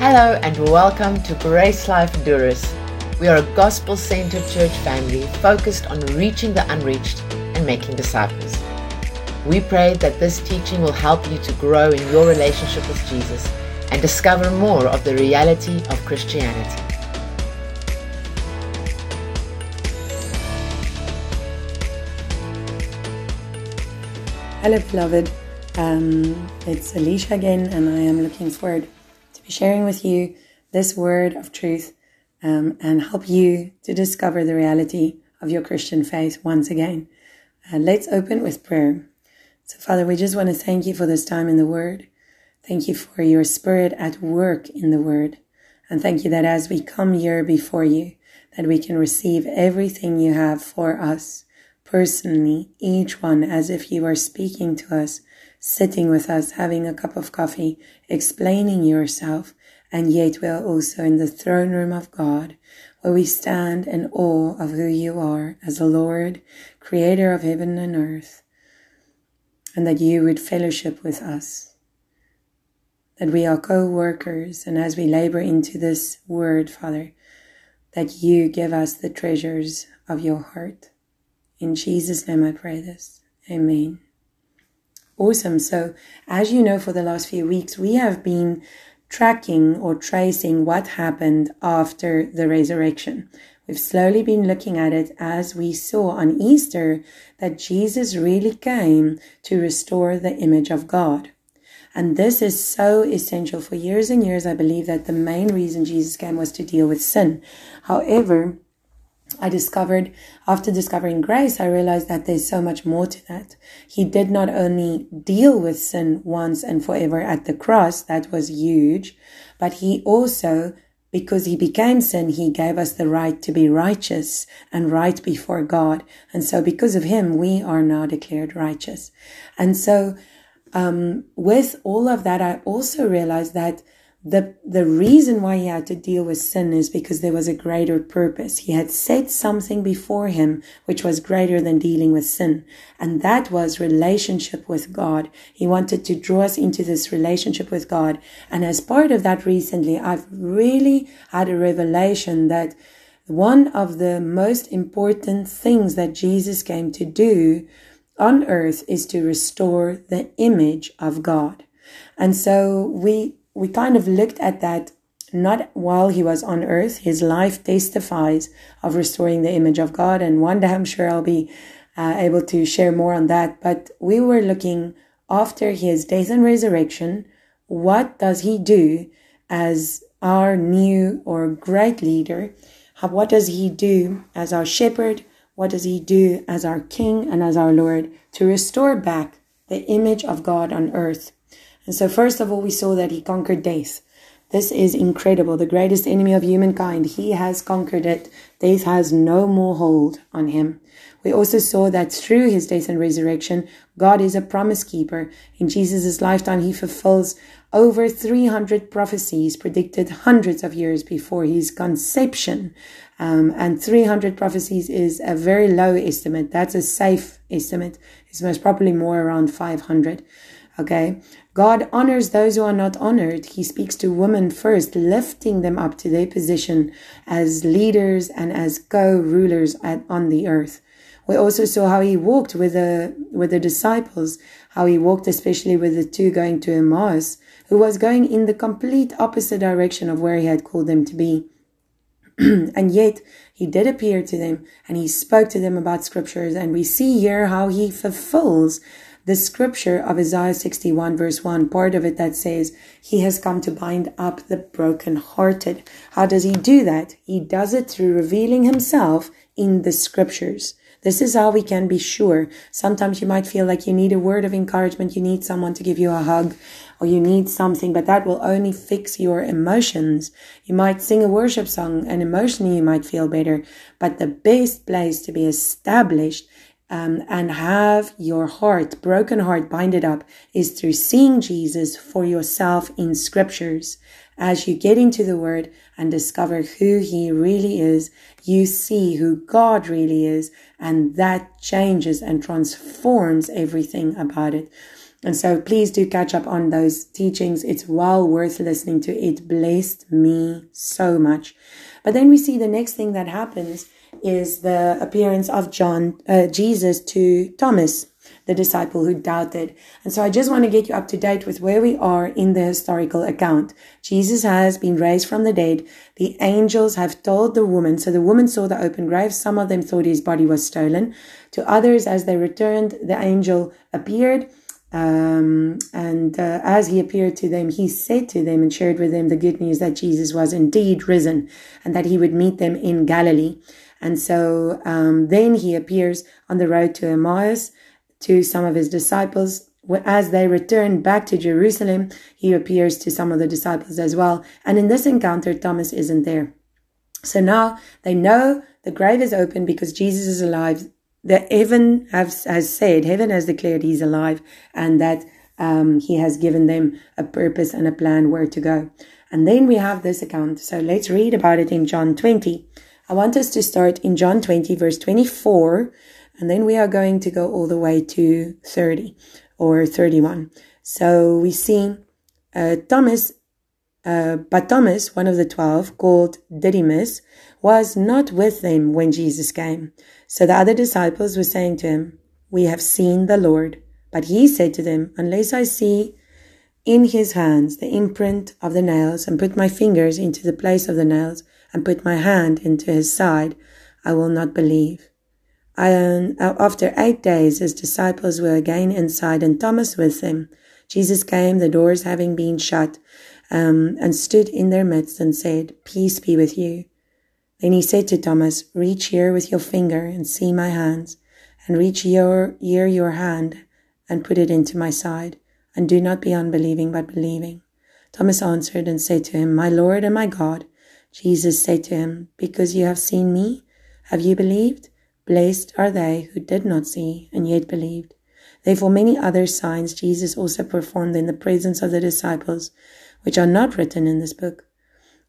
Hello and welcome to Grace Life Durrës. We are a gospel centered church family focused on reaching the unreached and making disciples. We pray that this teaching will help you to grow in your relationship with Jesus and discover more of the reality of Christianity. Hello, beloved. Um, it's Alecia again, and I am looking forward sharing with you this word of truth um, and help you to discover the reality of your Christian faith once again. Uh, let's open with prayer. So, Father, we just want to thank you for this time in the Word. Thank you for your Spirit at work in the Word. And thank you that as we come here before you, that we can receive everything you have for us personally, each one as if you were speaking to us, sitting with us, having a cup of coffee, explaining yourself, and yet we are also in the throne room of God, where we stand in awe of who you are as the Lord, creator of heaven and earth, and that you would fellowship with us. That we are co-workers, and as we labor into this word, Father, that you give us the treasures of your heart. In Jesus' name I pray this. Amen. Awesome. So, as you know, for the last few weeks, we have been tracking or tracing what happened after the resurrection. We've slowly been looking at it as we saw on Easter that Jesus really came to restore the image of God. And this is so essential. For years and years, I believe that the main reason Jesus came was to deal with sin. However, I discovered, after discovering grace, I realized that there's so much more to that. He did not only deal with sin once and forever at the cross, that was huge, but he also, because he became sin, he gave us the right to be righteous and right before God. And so because of him, we are now declared righteous. And so, um, with all of that, I also realized that the the reason why he had to deal with sin is because there was a greater purpose. He had set something before him which was greater than dealing with sin, and that was relationship with God. He wanted to draw us into this relationship with God, and as part of that, recently I've really had a revelation that one of the most important things that Jesus came to do on earth is to restore the image of God. And so we we kind of looked at that not while he was on earth. His life testifies of restoring the image of God. And one day I'm sure I'll be uh, able to share more on that. But we were looking after his death and resurrection. What does he do as our new or great leader? What does he do as our shepherd? What does he do as our king and as our Lord to restore back the image of God on earth? And so, first of all, we saw that he conquered death. This is incredible. The greatest enemy of humankind. He has conquered it. Death has no more hold on him. We also saw that through his death and resurrection, God is a promise keeper. In Jesus' lifetime, he fulfills over 300 prophecies predicted hundreds of years before his conception. Um, and 300 prophecies is a very low estimate. That's a safe estimate. It's most probably more around 500. Okay. God honors those who are not honored. He speaks to women first, lifting them up to their position as leaders and as co-rulers on the earth. We also saw how he walked with the with the disciples, how he walked especially with the two going to Emmaus, who was going in the complete opposite direction of where he had called them to be. and yet he did appear to them and he spoke to them about scriptures and we see here how he fulfills the scripture of Isaiah 61 verse 1, part of it that says, He has come to bind up the brokenhearted. How does He do that? He does it through revealing Himself in the scriptures. This is how we can be sure. Sometimes you might feel like you need a word of encouragement, you need someone to give you a hug, or you need something, but that will only fix your emotions. You might sing a worship song and emotionally you might feel better, but the best place to be established um, and have your heart, broken heart, binded up is through seeing Jesus for yourself in scriptures. As you get into the word and discover who he really is, you see who God really is, and that changes and transforms everything about it. And so please do catch up on those teachings. It's well worth listening to. It blessed me so much. But then we see the next thing that happens is the appearance of John, uh, Jesus to Thomas the disciple who doubted. And so I just want to get you up to date with where we are in the historical account. Jesus has been raised from the dead. The angels have told the woman. So the woman saw the open grave. Some of them thought his body was stolen. To others, as they returned, the angel appeared. Um, and uh, as he appeared to them, he said to them and shared with them the good news that Jesus was indeed risen and that he would meet them in Galilee. And so um, then he appears on the road to Emmaus to some of his disciples. As they return back to Jerusalem, he appears to some of the disciples as well. And in this encounter, Thomas isn't there. So now they know the grave is open because Jesus is alive. The heaven has, has said, heaven has declared he's alive and that um, he has given them a purpose and a plan where to go. And then we have this account. So let's read about it in John 20. I want us to start in John 20, verse 24, and then we are going to go all the way to 30 or 31. So we see uh, Thomas, uh, but Thomas, one of the twelve, called Didymus, was not with them when Jesus came. So the other disciples were saying to him, We have seen the Lord. But he said to them, Unless I see in his hands the imprint of the nails, and put my fingers into the place of the nails, and put my hand into his side, I will not believe. And after eight days, his disciples were again inside, and Thomas with them. Jesus came, the doors having been shut, um, and stood in their midst and said, Peace be with you. Then he said to Thomas, Reach here with your finger and see my hands, and reach your, here your hand and put it into my side, and do not be unbelieving but believing. Thomas answered and said to him, My Lord and my God. Jesus said to him, Because you have seen me, have you believed? Blessed are they who did not see and yet believed. Therefore, many other signs Jesus also performed in the presence of the disciples, which are not written in this book.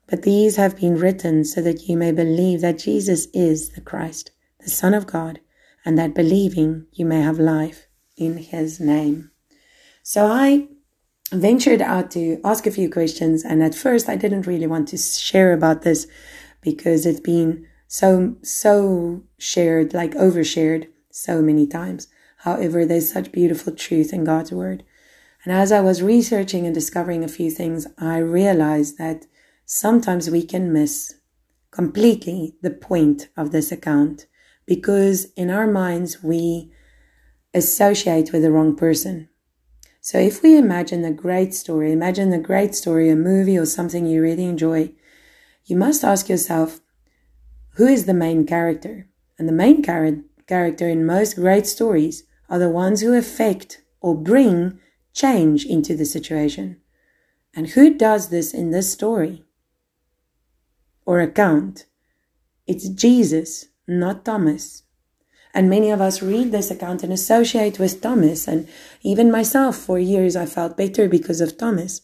But these have been written so that you may believe that Jesus is the Christ, the Son of God, and that believing you may have life in his name. So I ventured out to ask a few questions, and at first I didn't really want to share about this because it's been so so shared like overshared so many times. However there's such beautiful truth in god's word. And as i was researching and discovering a few things i realized that sometimes we can miss completely the point of this account because in our minds we associate with the wrong person so if we imagine a great story imagine a great story a movie or something you really enjoy you must ask yourself who is the main character? And the main char- character in most great stories are the ones who affect or bring change into the situation. And who does this in this story or account? It's Jesus, not Thomas. And many of us read this account and associate with Thomas. And even myself, for years, I felt better because of Thomas.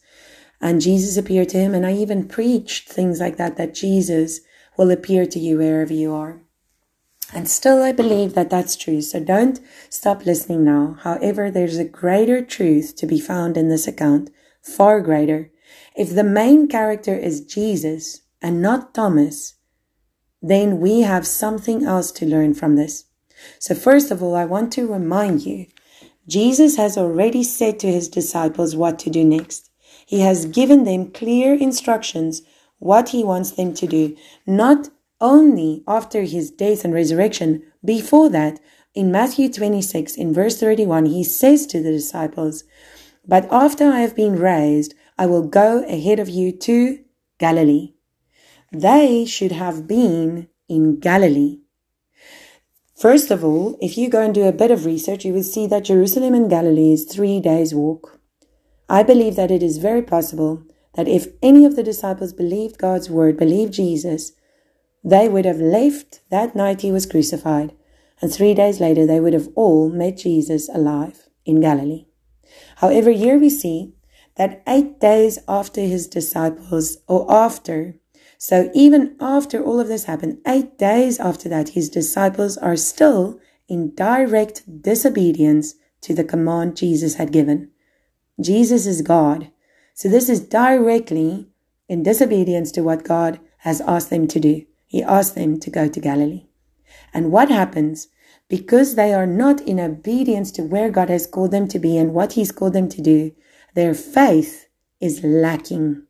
And Jesus appeared to him. And I even preached things like that, that Jesus will appear to you wherever you are. And still, I believe that that's true. So don't stop listening now. However, there's a greater truth to be found in this account, far greater. If the main character is Jesus and not Thomas, then we have something else to learn from this. So first of all, I want to remind you, Jesus has already said to his disciples what to do next. He has given them clear instructions what he wants them to do, not only after his death and resurrection, before that, in Matthew 26, in verse 31, he says to the disciples, But after I have been raised, I will go ahead of you to Galilee. They should have been in Galilee. First of all, if you go and do a bit of research, you will see that Jerusalem and Galilee is three days' walk. I believe that it is very possible that if any of the disciples believed God's word, believed Jesus, they would have left that night he was crucified, and three days later they would have all met Jesus alive in Galilee. However, here we see that eight days after his disciples, or after, so even after all of this happened, eight days after that, his disciples are still in direct disobedience to the command Jesus had given. Jesus is God. So this is directly in disobedience to what God has asked them to do. He asked them to go to Galilee. And what happens? Because they are not in obedience to where God has called them to be and what He's called them to do, their faith is lacking.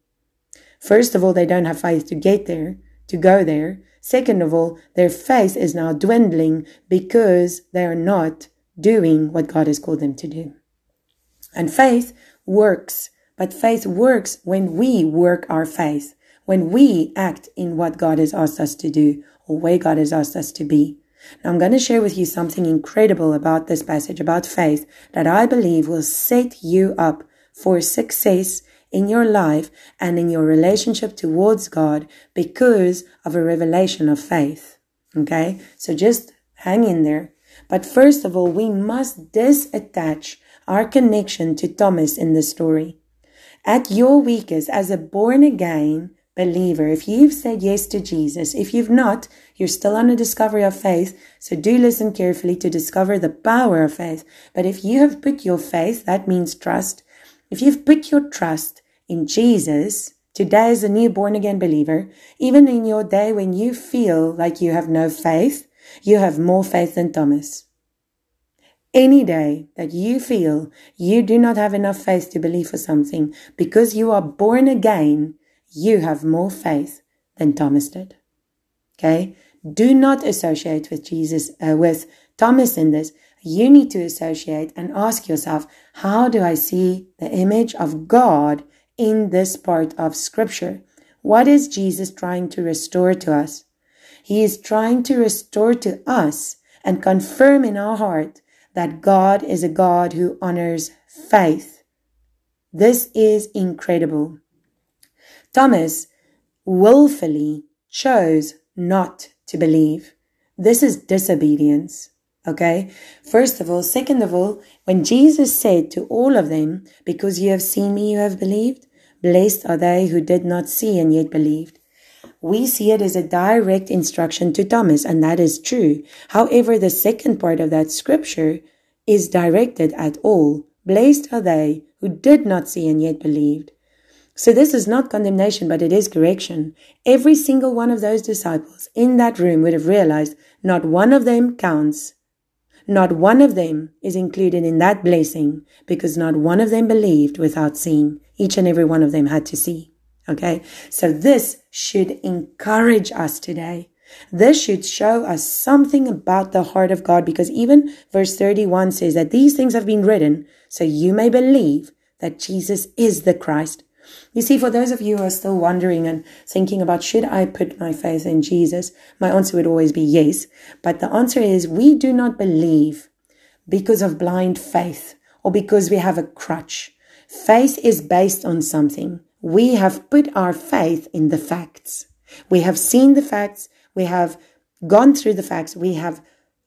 First of all, they don't have faith to get there, to go there. Second of all, their faith is now dwindling because they are not doing what God has called them to do. And faith works, but faith works when we work our faith, when we act in what God has asked us to do or where God has asked us to be. Now, I'm going to share with you something incredible about this passage, about faith, that I believe will set you up for success in your life and in your relationship towards God because of a revelation of faith. Okay? So just hang in there. But first of all, we must disattach our connection to Thomas in the story. At your weakest, as a born again believer, if you've said yes to Jesus, if you've not, you're still on a discovery of faith. So do listen carefully to discover the power of faith. But if you have put your faith, that means trust. If you've put your trust in Jesus, today as a new born again believer, even in your day when you feel like you have no faith, you have more faith than Thomas. Any day that you feel you do not have enough faith to believe for something because you are born again, you have more faith than Thomas did. Okay? Do not associate with Jesus, uh, with Thomas in this. You need to associate and ask yourself, how do I see the image of God in this part of scripture. What is Jesus trying to restore to us? He is trying to restore to us and confirm in our heart that God is a God who honors faith. This is incredible. Thomas willfully chose not to believe. This is disobedience. Okay. First of all, second of all, when Jesus said to all of them, because you have seen me, you have believed, Blessed are they who did not see and yet believed. We see it as a direct instruction to Thomas, and that is true. However, the second part of that scripture is directed at all. Blessed are they who did not see and yet believed. So this is not condemnation, but it is correction. Every single one of those disciples in that room would have realized not one of them counts. Not one of them is included in that blessing because not one of them believed without seeing. Each and every one of them had to see. Okay. So this should encourage us today. This should show us something about the heart of God because even verse 31 says that these things have been written so you may believe that Jesus is the Christ. You see, for those of you who are still wondering and thinking about should I put my faith in Jesus, my answer would always be yes. But the answer is we do not believe because of blind faith or because we have a crutch. Faith is based on something. We have put our faith in the facts. We have seen the facts. We have gone through the facts. We have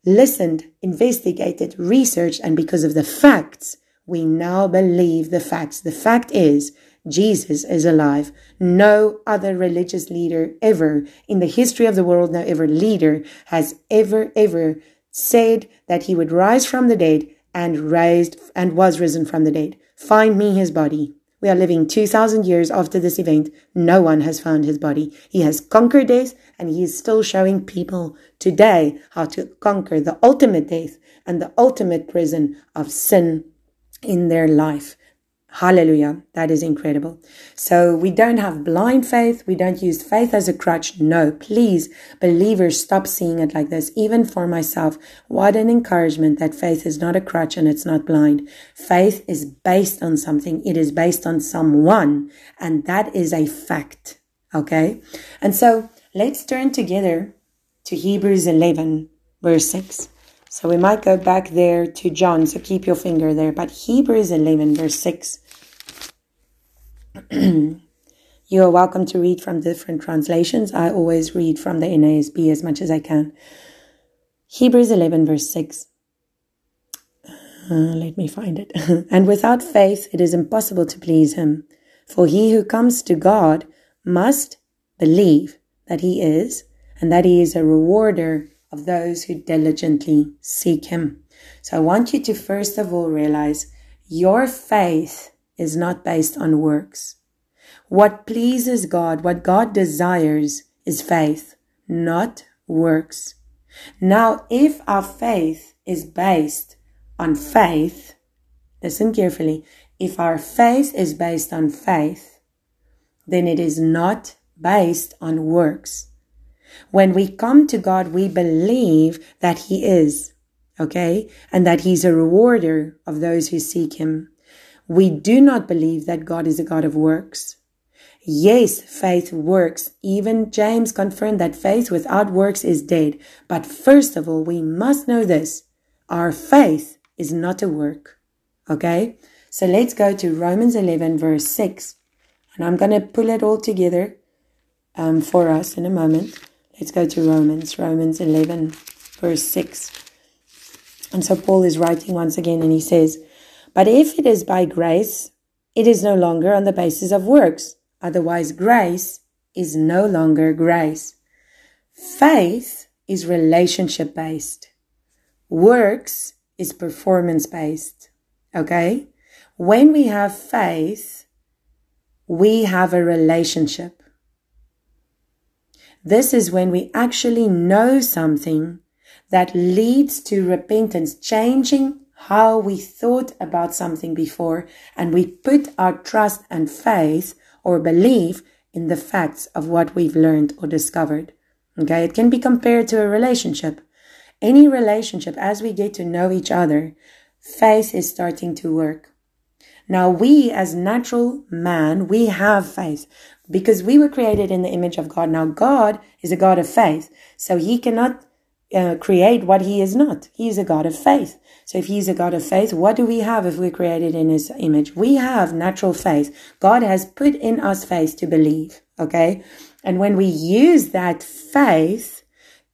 listened, investigated, researched, and because of the facts, we now believe the facts. The fact is, Jesus is alive. No other religious leader ever in the history of the world, no ever leader has ever, ever said that he would rise from the dead and raised and was risen from the dead. Find me his body. We are living 2000 years after this event. No one has found his body. He has conquered death and he is still showing people today how to conquer the ultimate death and the ultimate prison of sin in their life. Hallelujah. That is incredible. So we don't have blind faith. We don't use faith as a crutch. No, please, believers, stop seeing it like this. Even for myself, what an encouragement that faith is not a crutch and it's not blind. Faith is based on something. It is based on someone. And that is a fact. Okay. And so let's turn together to Hebrews 11 verse 6. So we might go back there to John, so keep your finger there. But Hebrews 11, verse 6. you are welcome to read from different translations. I always read from the NASB as much as I can. Hebrews 11, verse 6. Uh, let me find it. and without faith, it is impossible to please him. For he who comes to God must believe that he is, and that he is a rewarder of those who diligently seek Him. So I want you to first of all realize your faith is not based on works. What pleases God, what God desires is faith, not works. Now, if our faith is based on faith, listen carefully, if our faith is based on faith, then it is not based on works. When we come to God, we believe that He is, okay, and that He's a rewarder of those who seek Him. We do not believe that God is a God of works. Yes, faith works. Even James confirmed that faith without works is dead. But first of all, we must know this. Our faith is not a work. Okay? So let's go to Romans 11 verse 6. And I'm going to pull it all together um, for us in a moment. Let's go to Romans, Romans 11 verse 6. And so Paul is writing once again and he says, But if it is by grace, it is no longer on the basis of works. Otherwise, grace is no longer grace. Faith is relationship based. Works is performance based. Okay? When we have faith, we have a relationship. This is when we actually know something that leads to repentance, changing how we thought about something before, and we put our trust and faith or belief in the facts of what we've learned or discovered. Okay, it can be compared to a relationship. Any relationship, as we get to know each other, faith is starting to work. Now, we as natural man, we have faith because we were created in the image of God. Now, God is a God of faith, so he cannot uh, create what he is not. He is a God of faith. So if he's a God of faith, what do we have if we're created in his image? We have natural faith. God has put in us faith to believe. Okay. And when we use that faith,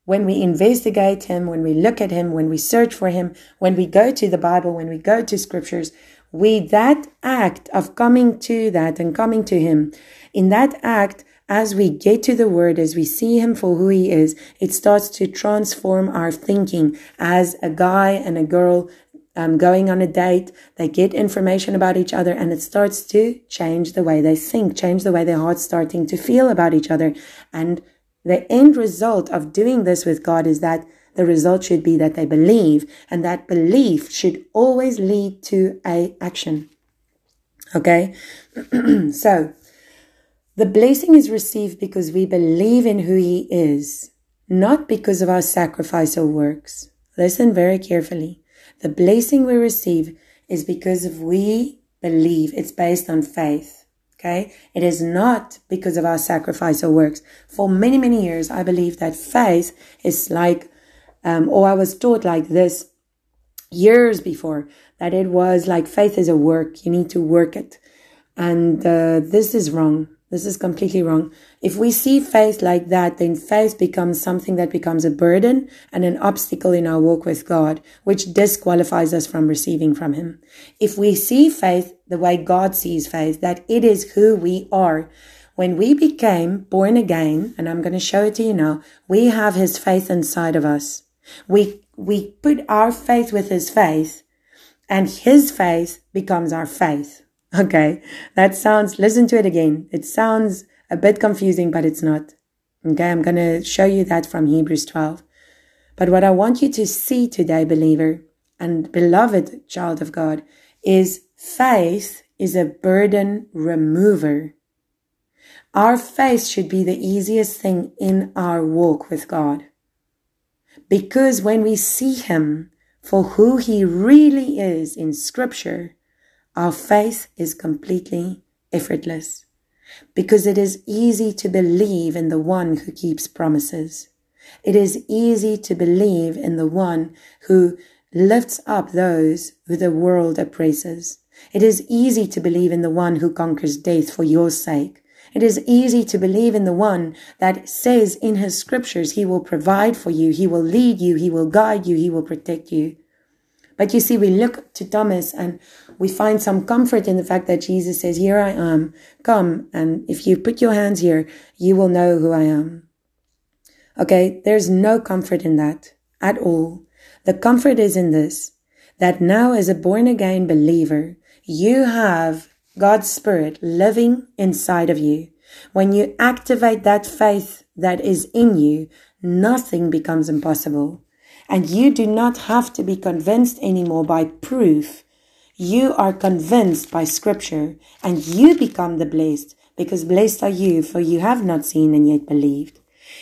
when we investigate him, when we look at him, when we search for him, when we go to the Bible, when we go to scriptures, we, that act of coming to that and coming to him, in that act, as we get to the word, as we see him for who he is, it starts to transform our thinking as a guy and a girl um, going on a date. They get information about each other and it starts to change the way they think, change the way their heart's starting to feel about each other. And the end result of doing this with God is that the result should be that they believe and that belief should always lead to a action. Okay. so the blessing is received because we believe in who He is, not because of our sacrifice or works. Listen very carefully. The blessing we receive is because of we believe. It's based on faith. Okay. It is not because of our sacrifice or works. For many, many years, I believe that faith is like, um, or I was taught like this years before that it was like faith is a work. You need to work it. And uh, this is wrong. This is completely wrong. If we see faith like that, then faith becomes something that becomes a burden and an obstacle in our walk with God, which disqualifies us from receiving from Him. If we see faith the way God sees faith, that it is who we are, when we became born again, and I'm going to show it to you now, we have His faith inside of us. We, we put our faith with His faith, and His faith becomes our faith. Okay, that sounds, listen to it again. It sounds a bit confusing, but it's not. Okay, I'm going to show you that from Hebrews 12. But what I want you to see today, believer and beloved child of God, is faith is a burden remover. Our faith should be the easiest thing in our walk with God. Because when we see Him for who He really is in Scripture, our faith is completely effortless because it is easy to believe in the one who keeps promises. It is easy to believe in the one who lifts up those who the world oppresses. It is easy to believe in the one who conquers death for your sake. It is easy to believe in the one that says in his scriptures, he will provide for you, he will lead you, he will guide you, he will protect you. But you see, we look to Thomas and we find some comfort in the fact that Jesus says, Here I am, come, and if you put your hands here, you will know who I am. Okay, there's no comfort in that at all. The comfort is in this that now, as a born again believer, you have God's Spirit living inside of you. When you activate that faith that is in you, nothing becomes impossible. And you do not have to be convinced anymore by proof. You are convinced by scripture and you become the blessed because blessed are you for you have not seen and yet believed.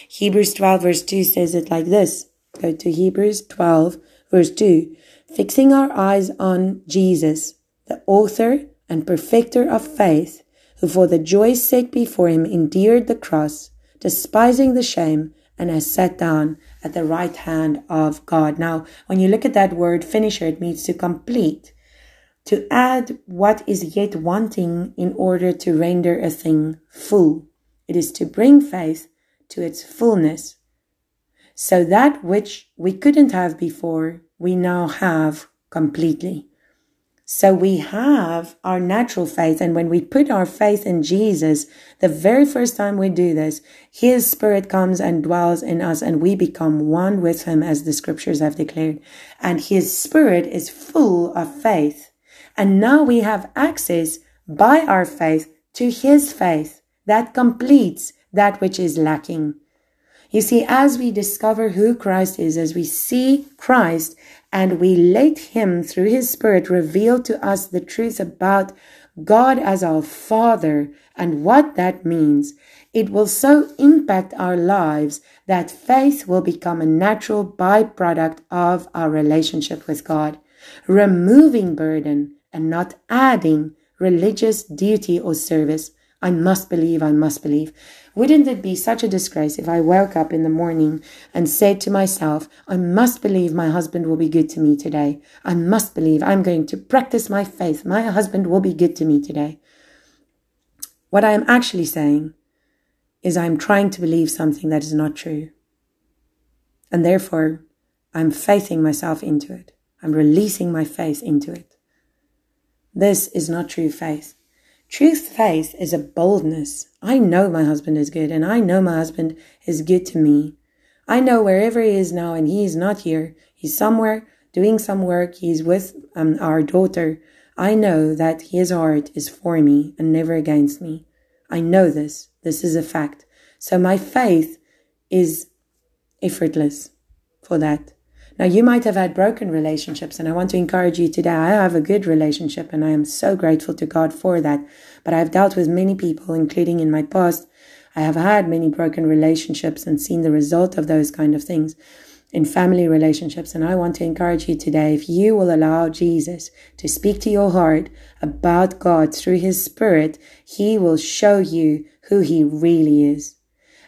Hebrews 12 verse 2 says it like this. Go to Hebrews 12 verse 2. Fixing our eyes on Jesus, the author and perfecter of faith, who for the joy set before him endured the cross, despising the shame, and has sat down at the right hand of God. Now, when you look at that word finisher, it means to complete, to add what is yet wanting in order to render a thing full. It is to bring faith to its fullness. So that which we couldn't have before, we now have completely. So we have our natural faith. And when we put our faith in Jesus, the very first time we do this, his spirit comes and dwells in us and we become one with him as the scriptures have declared. And his spirit is full of faith. And now we have access by our faith to his faith that completes that which is lacking. You see, as we discover who Christ is, as we see Christ and we let Him through His Spirit reveal to us the truth about God as our Father and what that means, it will so impact our lives that faith will become a natural byproduct of our relationship with God, removing burden and not adding religious duty or service. I must believe, I must believe. Wouldn't it be such a disgrace if I woke up in the morning and said to myself, I must believe my husband will be good to me today. I must believe I'm going to practice my faith. My husband will be good to me today. What I am actually saying is I'm trying to believe something that is not true. And therefore, I'm faithing myself into it. I'm releasing my faith into it. This is not true faith. Truth faith is a boldness. I know my husband is good, and I know my husband is good to me. I know wherever he is now, and he is not here. He's somewhere doing some work. He's with um, our daughter. I know that his heart is for me and never against me. I know this. This is a fact. So my faith is effortless for that. Now, you might have had broken relationships, and I want to encourage you today. I have a good relationship, and I am so grateful to God for that. But I've dealt with many people, including in my past. I have had many broken relationships and seen the result of those kind of things in family relationships. And I want to encourage you today if you will allow Jesus to speak to your heart about God through his spirit, he will show you who he really is.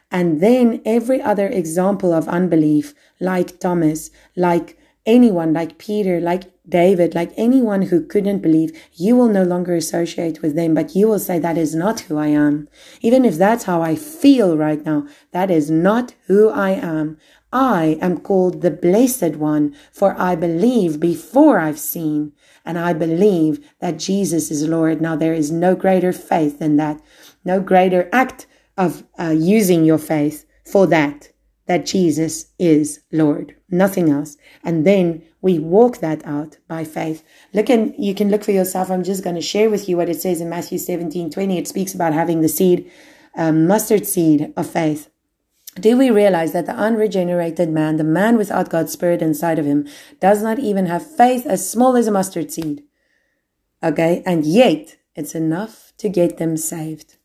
And then every other example of unbelief, like Thomas, like anyone, like Peter, like David, like anyone who couldn't believe, you will no longer associate with them, but you will say, that is not who I am. Even if that's how I feel right now, that is not who I am. I am called the blessed one, for I believe before I've seen, and I believe that Jesus is Lord. Now there is no greater faith than that, no greater act of uh, using your faith for that, that Jesus is Lord, nothing else. And then we walk that out by faith. Look and you can look for yourself. I'm just going to share with you what it says in Matthew 17, 20. It speaks about having the seed, um, mustard seed of faith. Do we realize that the unregenerated man, the man without God's spirit inside of him, does not even have faith as small as a mustard seed? Okay. And yet it's enough to get them saved.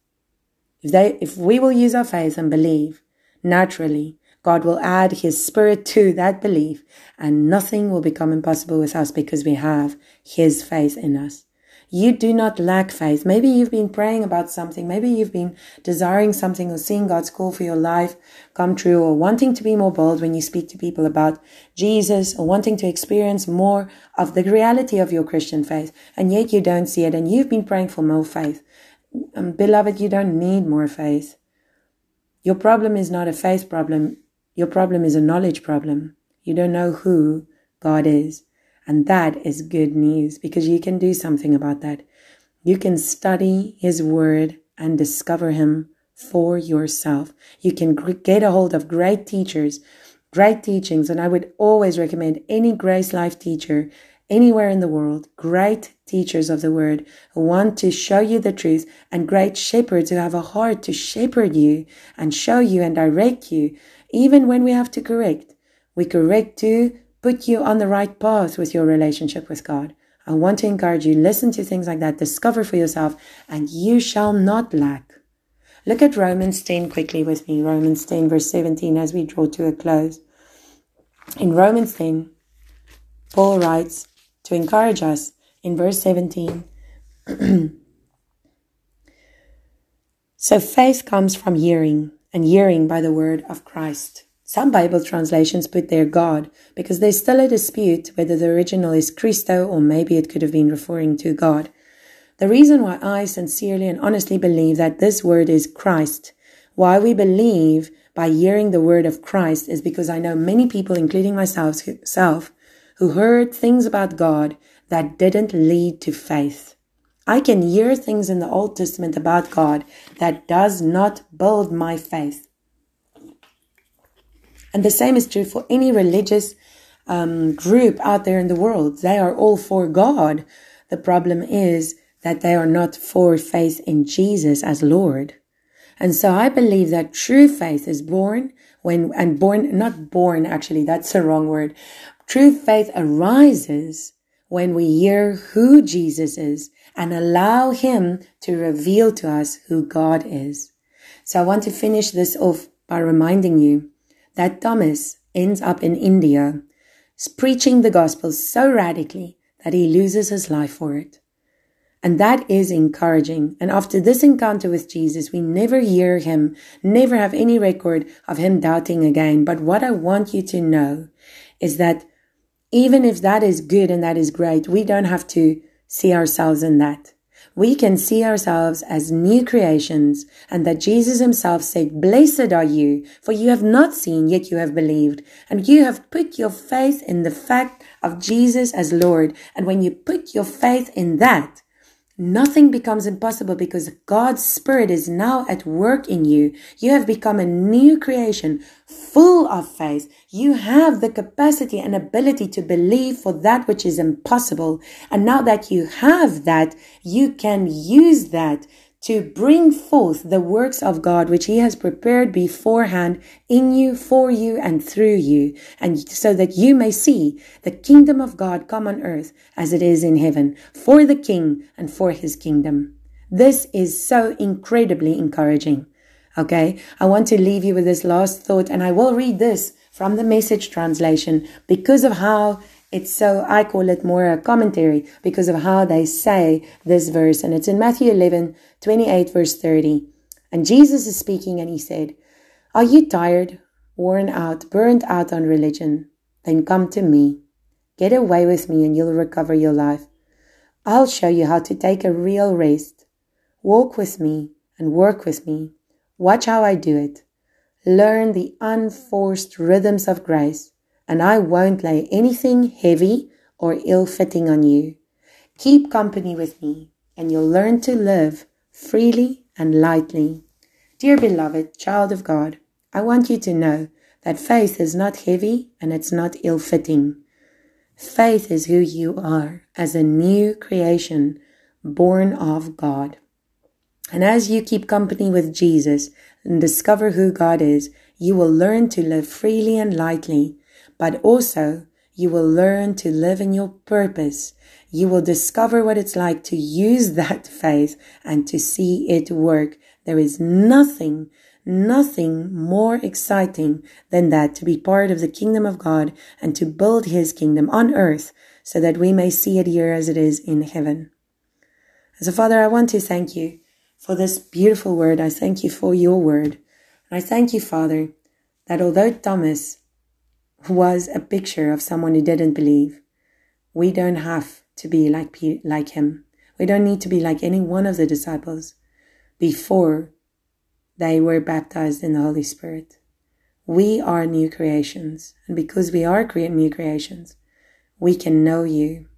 If they, if we will use our faith and believe, naturally, God will add his spirit to that belief and nothing will become impossible with us because we have his faith in us. You do not lack faith. Maybe you've been praying about something. Maybe you've been desiring something or seeing God's call for your life come true or wanting to be more bold when you speak to people about Jesus or wanting to experience more of the reality of your Christian faith. And yet you don't see it and you've been praying for more faith. Um, beloved, you don't need more faith. Your problem is not a faith problem. Your problem is a knowledge problem. You don't know who God is. And that is good news because you can do something about that. You can study His Word and discover Him for yourself. You can get a hold of great teachers, great teachings. And I would always recommend any Grace Life teacher anywhere in the world, great teachers of the word who want to show you the truth, and great shepherds who have a heart to shepherd you and show you and direct you, even when we have to correct. We correct to put you on the right path with your relationship with God. I want to encourage you, listen to things like that, discover for yourself, and you shall not lack. Look at Romans 10 quickly with me, Romans 10, verse 17, as we draw to a close. In Romans 10, Paul writes to encourage us in verse 17. so faith comes from hearing, and hearing by the word of Christ. Some Bible translations put there God because there's still a dispute whether the original is Christo or maybe it could have been referring to God. The reason why I sincerely and honestly believe that this word is Christ, why we believe by hearing the word of Christ is because I know many people, including myself, who heard things about God that didn't lead to faith. I can hear things in the Old Testament about God that does not build my faith. And the same is true for any religious um, group out there in the world. They are all for God. The problem is that they are not for faith in Jesus as Lord. And so I believe that true faith is born when, and born, not born actually, that's the wrong word. True faith arises when we hear who Jesus is and allow him to reveal to us who God is. So I want to finish this off by reminding you that Thomas ends up in India preaching the gospel so radically that he loses his life for it. And that is encouraging. And after this encounter with Jesus, we never hear him, never have any record of him doubting again. But what I want you to know is that even if that is good and that is great, we don't have to see ourselves in that we can see ourselves as new creations and that Jesus himself said, Blessed are you, for you have not seen, yet you have believed. And you have put your faith in the fact of Jesus as Lord. And when you put your faith in that, Nothing becomes impossible because God's Spirit is now at work in you. You have become a new creation, full of faith. You have the capacity and ability to believe for that which is impossible. And now that you have that, you can use that to bring forth the works of God which He has prepared beforehand in you, for you, and through you, and so that you may see the kingdom of God come on earth as it is in heaven, for the King and for His kingdom. This is so incredibly encouraging. Okay, I want to leave you with this last thought, and I will read this from the message translation because of how it's so, I call it more a commentary because of how they say this verse. And it's in Matthew 11, 28, verse 30. And Jesus is speaking and he said, Are you tired, worn out, burnt out on religion? Then come to me. Get away with me and you'll recover your life. I'll show you how to take a real rest. Walk with me and work with me. Watch how I do it. Learn the unforced rhythms of grace and I won't lay anything heavy or ill fitting on you. Keep company with me, and you'll learn to live freely and lightly. Dear beloved child of God, I want you to know that faith is not heavy and it's not ill fitting. Faith is who you are as a new creation born of God. And as you keep company with Jesus and discover who God is, you will learn to live freely and lightly but also you will learn to live in your purpose. You will discover what it's like to use that faith and to see it work. There is nothing, nothing more exciting than that to be part of the kingdom of God and to build his kingdom on earth so that we may see it here as it is in heaven. As a father, I want to thank you for this beautiful word. I thank you for your word. I thank you, Father, that although Thomas was a picture of someone who didn't believe. We don't have to be like, like him. We don't need to be like any one of the disciples before they were baptized in the Holy Spirit. We are new creations. And because we are new creations, we can know you.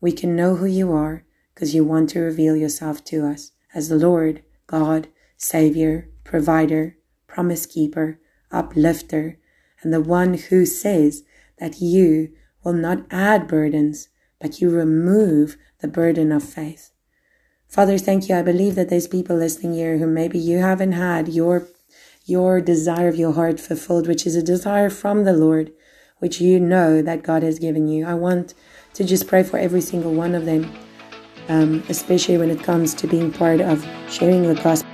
We can know who you are because you want to reveal yourself to us as the Lord, God, Savior, Provider, Promise Keeper, Uplifter, and the one who says that you will not add burdens, but you remove the burden of faith. Father, thank you. I believe that there's people listening here who maybe you haven't had your your desire of your heart fulfilled, which is a desire from the Lord, which you know that God has given you. I want to just pray for every single one of them, um, especially when it comes to being part of sharing the gospel.